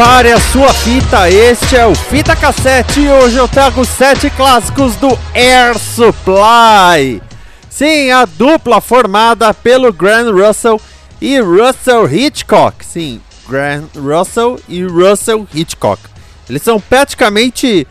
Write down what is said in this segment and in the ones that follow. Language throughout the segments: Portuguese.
Prepare a sua fita, este é o Fita Cassete e hoje eu trago sete clássicos do Air Supply. Sim, a dupla formada pelo Grant Russell e Russell Hitchcock. Sim, Grant Russell e Russell Hitchcock. Eles são praticamente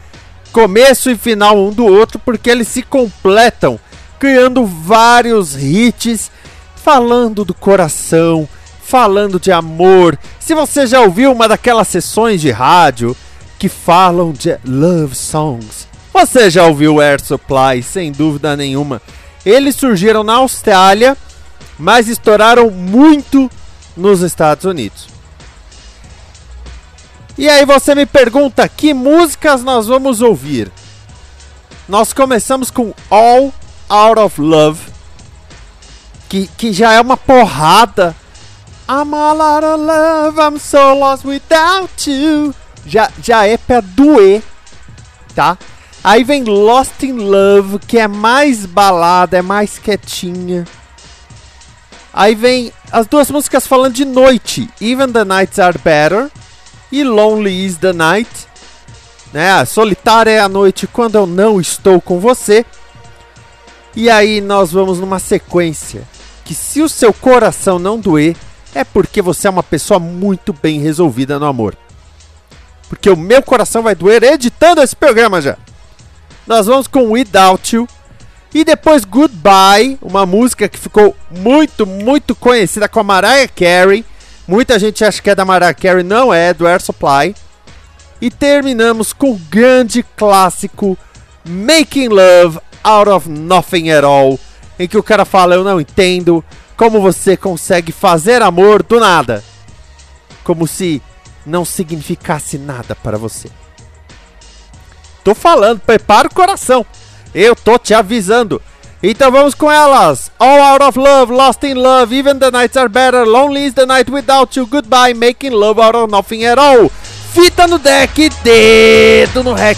começo e final um do outro porque eles se completam, criando vários hits falando do coração, falando de amor. Se você já ouviu uma daquelas sessões de rádio que falam de love songs, você já ouviu Air Supply, sem dúvida nenhuma. Eles surgiram na Austrália, mas estouraram muito nos Estados Unidos. E aí você me pergunta que músicas nós vamos ouvir? Nós começamos com All Out of Love, que, que já é uma porrada I'm all out of love, I'm so lost without you. Já, já é pra doer, tá? Aí vem Lost in Love, que é mais balada, é mais quietinha. Aí vem as duas músicas falando de noite, Even the Nights Are Better e Lonely is the Night. Né? Solitária é a noite quando eu não estou com você. E aí nós vamos numa sequência que se o seu coração não doer, é porque você é uma pessoa muito bem resolvida no amor. Porque o meu coração vai doer editando esse programa já. Nós vamos com Without You. E depois Goodbye, uma música que ficou muito, muito conhecida com a Mariah Carey. Muita gente acha que é da Mariah Carey, não é, é do Air Supply. E terminamos com o grande clássico Making Love Out of Nothing at All, em que o cara fala: Eu não entendo, como você consegue fazer amor do nada. Como se não significasse nada para você. Tô falando, prepara o coração. Eu tô te avisando. Então vamos com elas. All out of love, lost in love, even the nights are better, lonely is the night without you, goodbye, making love out of nothing at all. Fita no deck, dedo no rec.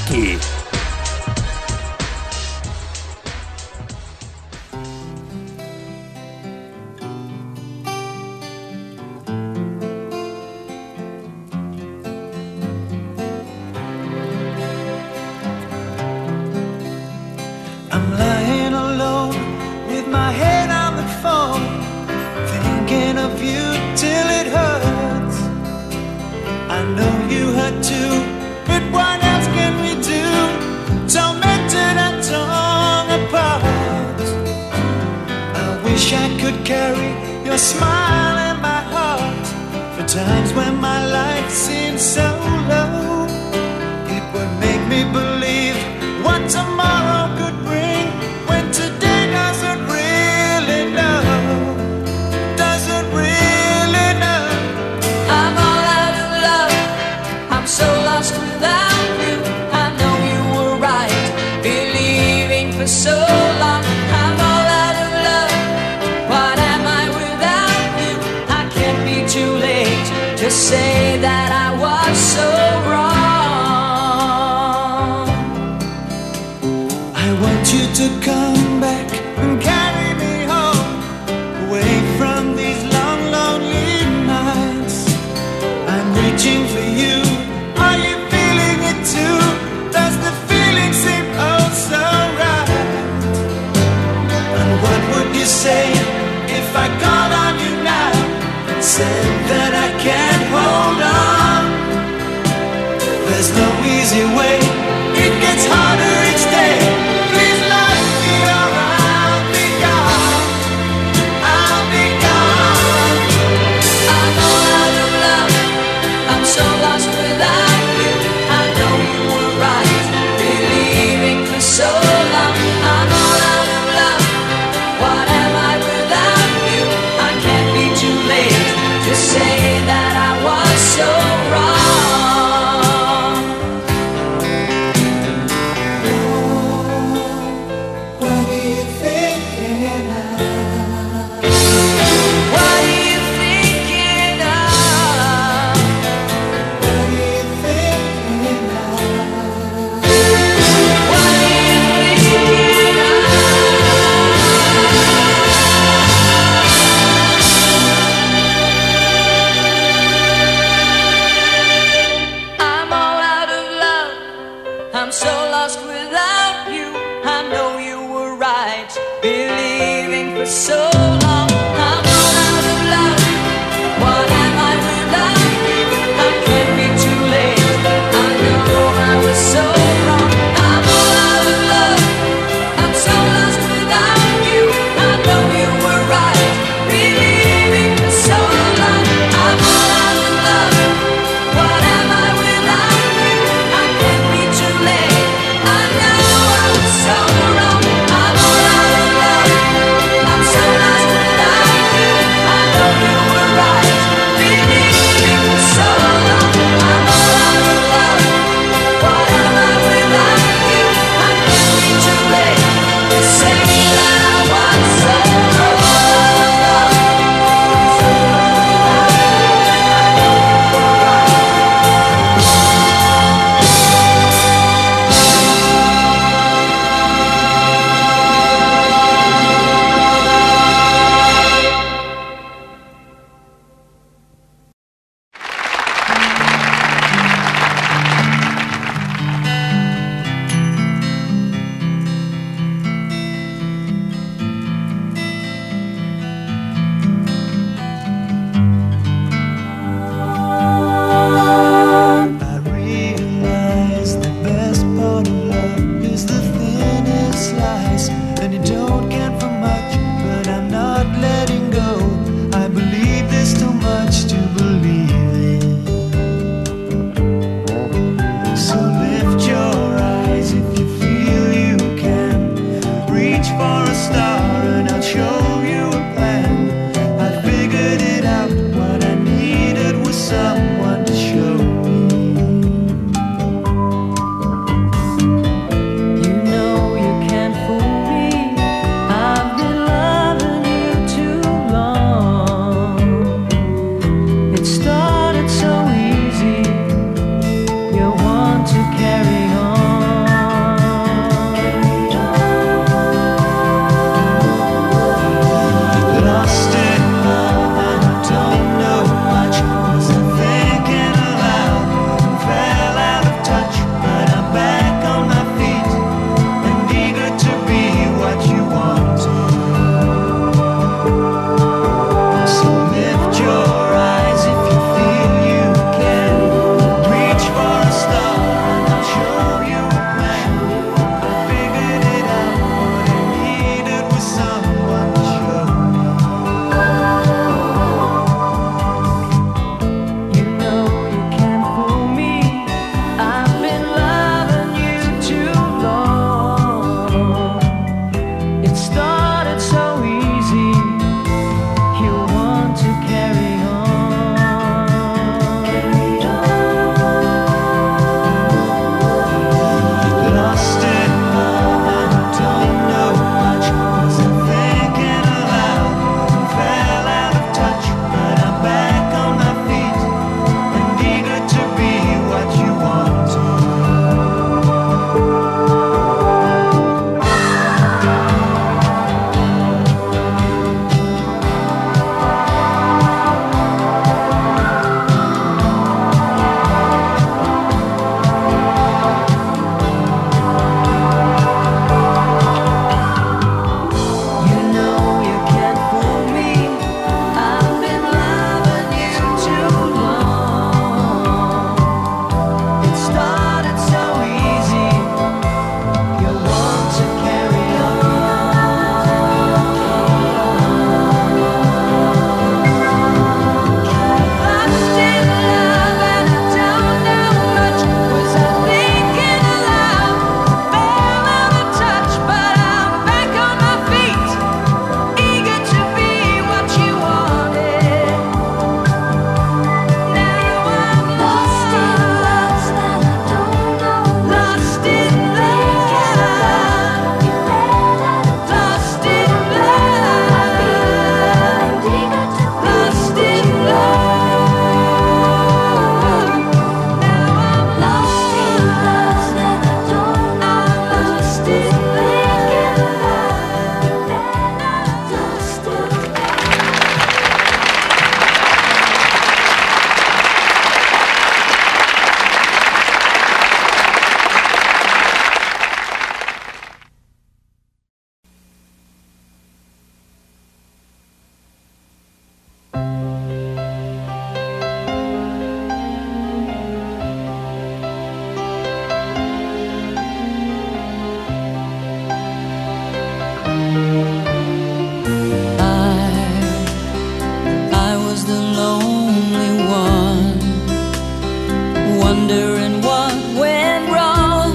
wondering what went wrong,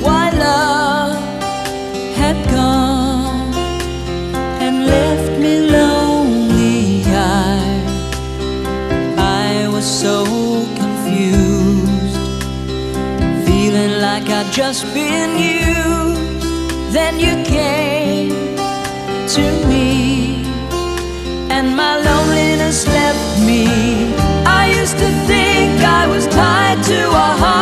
why love had gone and left me lonely. I, I was so confused, feeling like I'd just been used. Then you came to me, and my loneliness left. To a heart.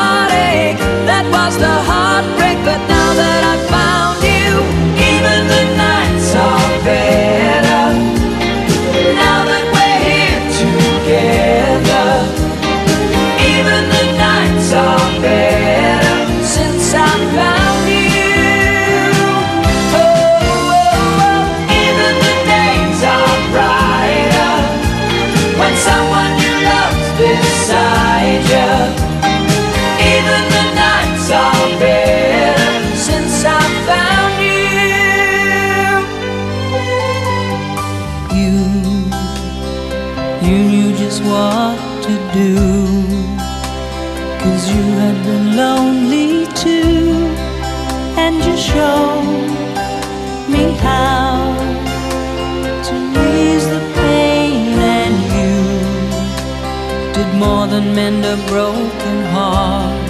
did more than mend a broken heart.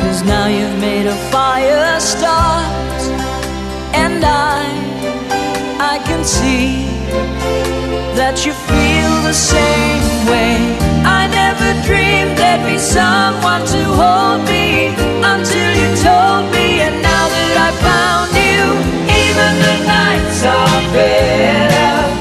Cause now you've made a fire start, and I, I can see that you feel the same way. I never dreamed there'd be someone to hold me until you told me. And now that I found you, even the nights are better.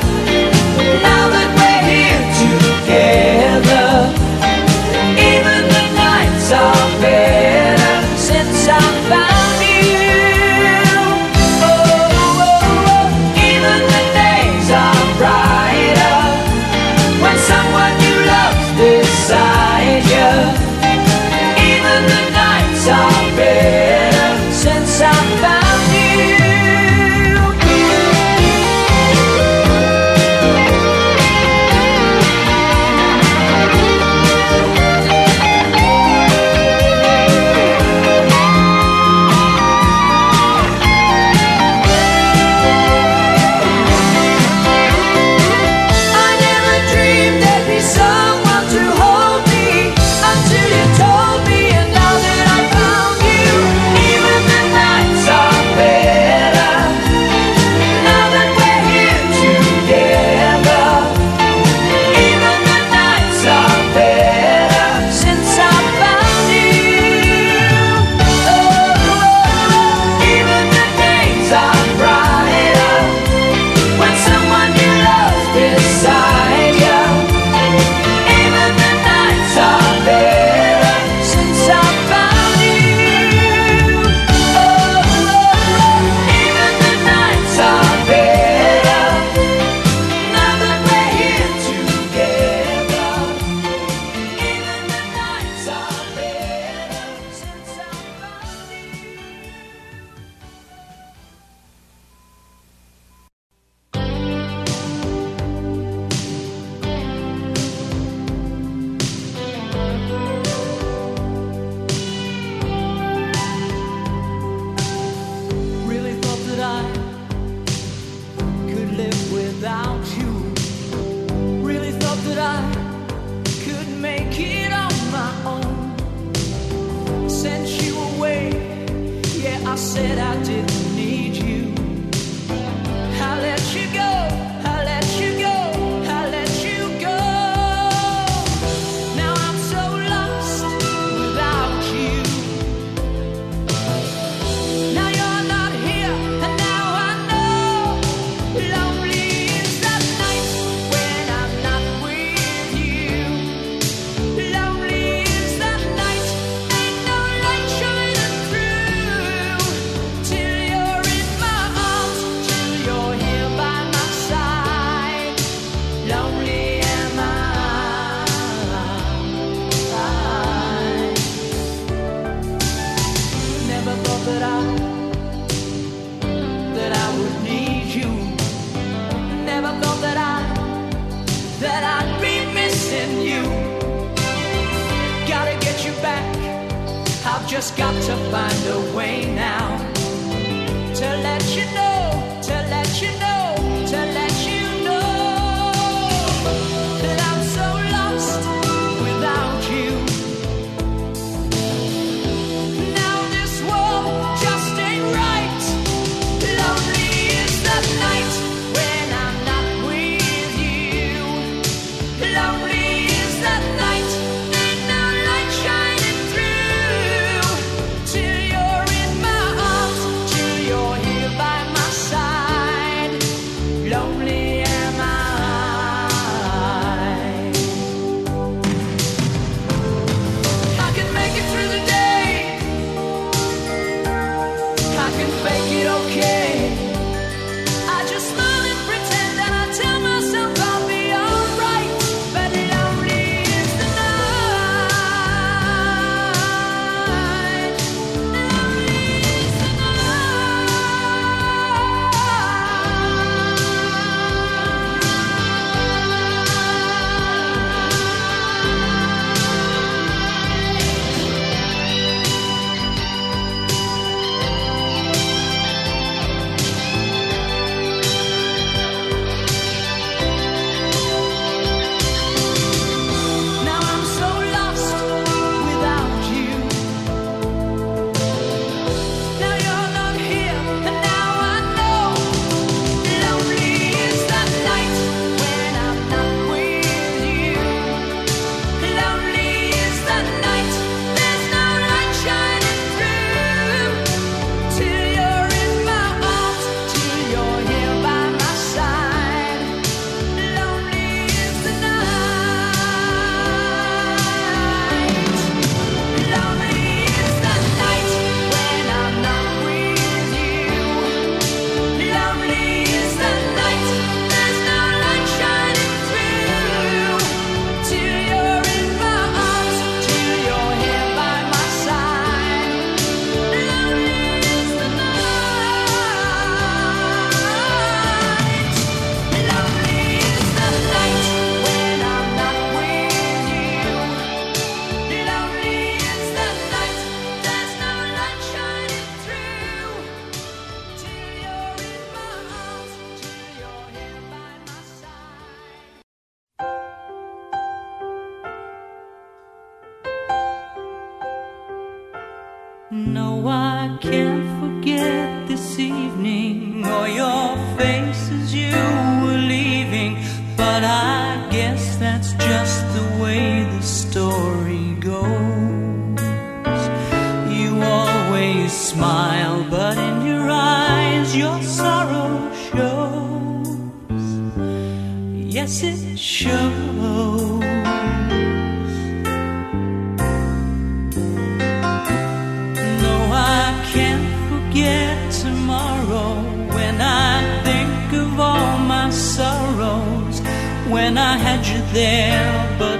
when I think of all my sorrows, when I had you there, but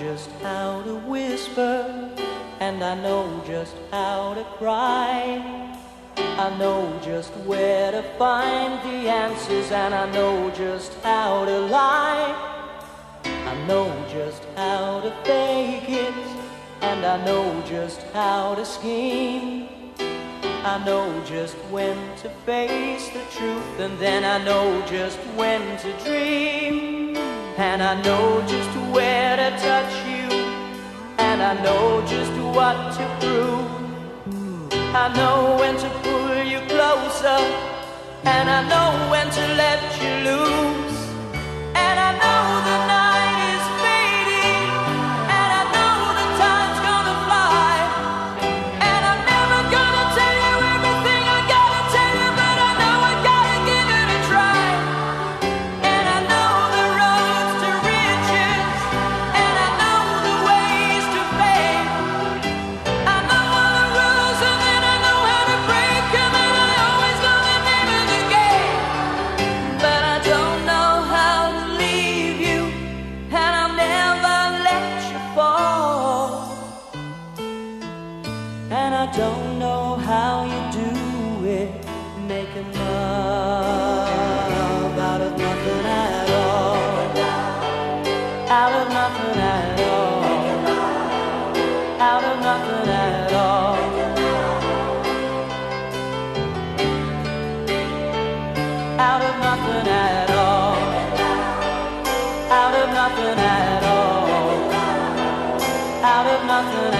just how to whisper, and I know just how to cry. I know just where to find the answers, and I know just how to lie. I know just how to fake it, and I know just how to scheme. I know just when to face the truth, and then I know just when to dream. And I know just where to touch you. And I know just what to prove. I know when to pull you closer. And I know when to let you loose. out of nothing at all, out of nothing at all, out of nothing.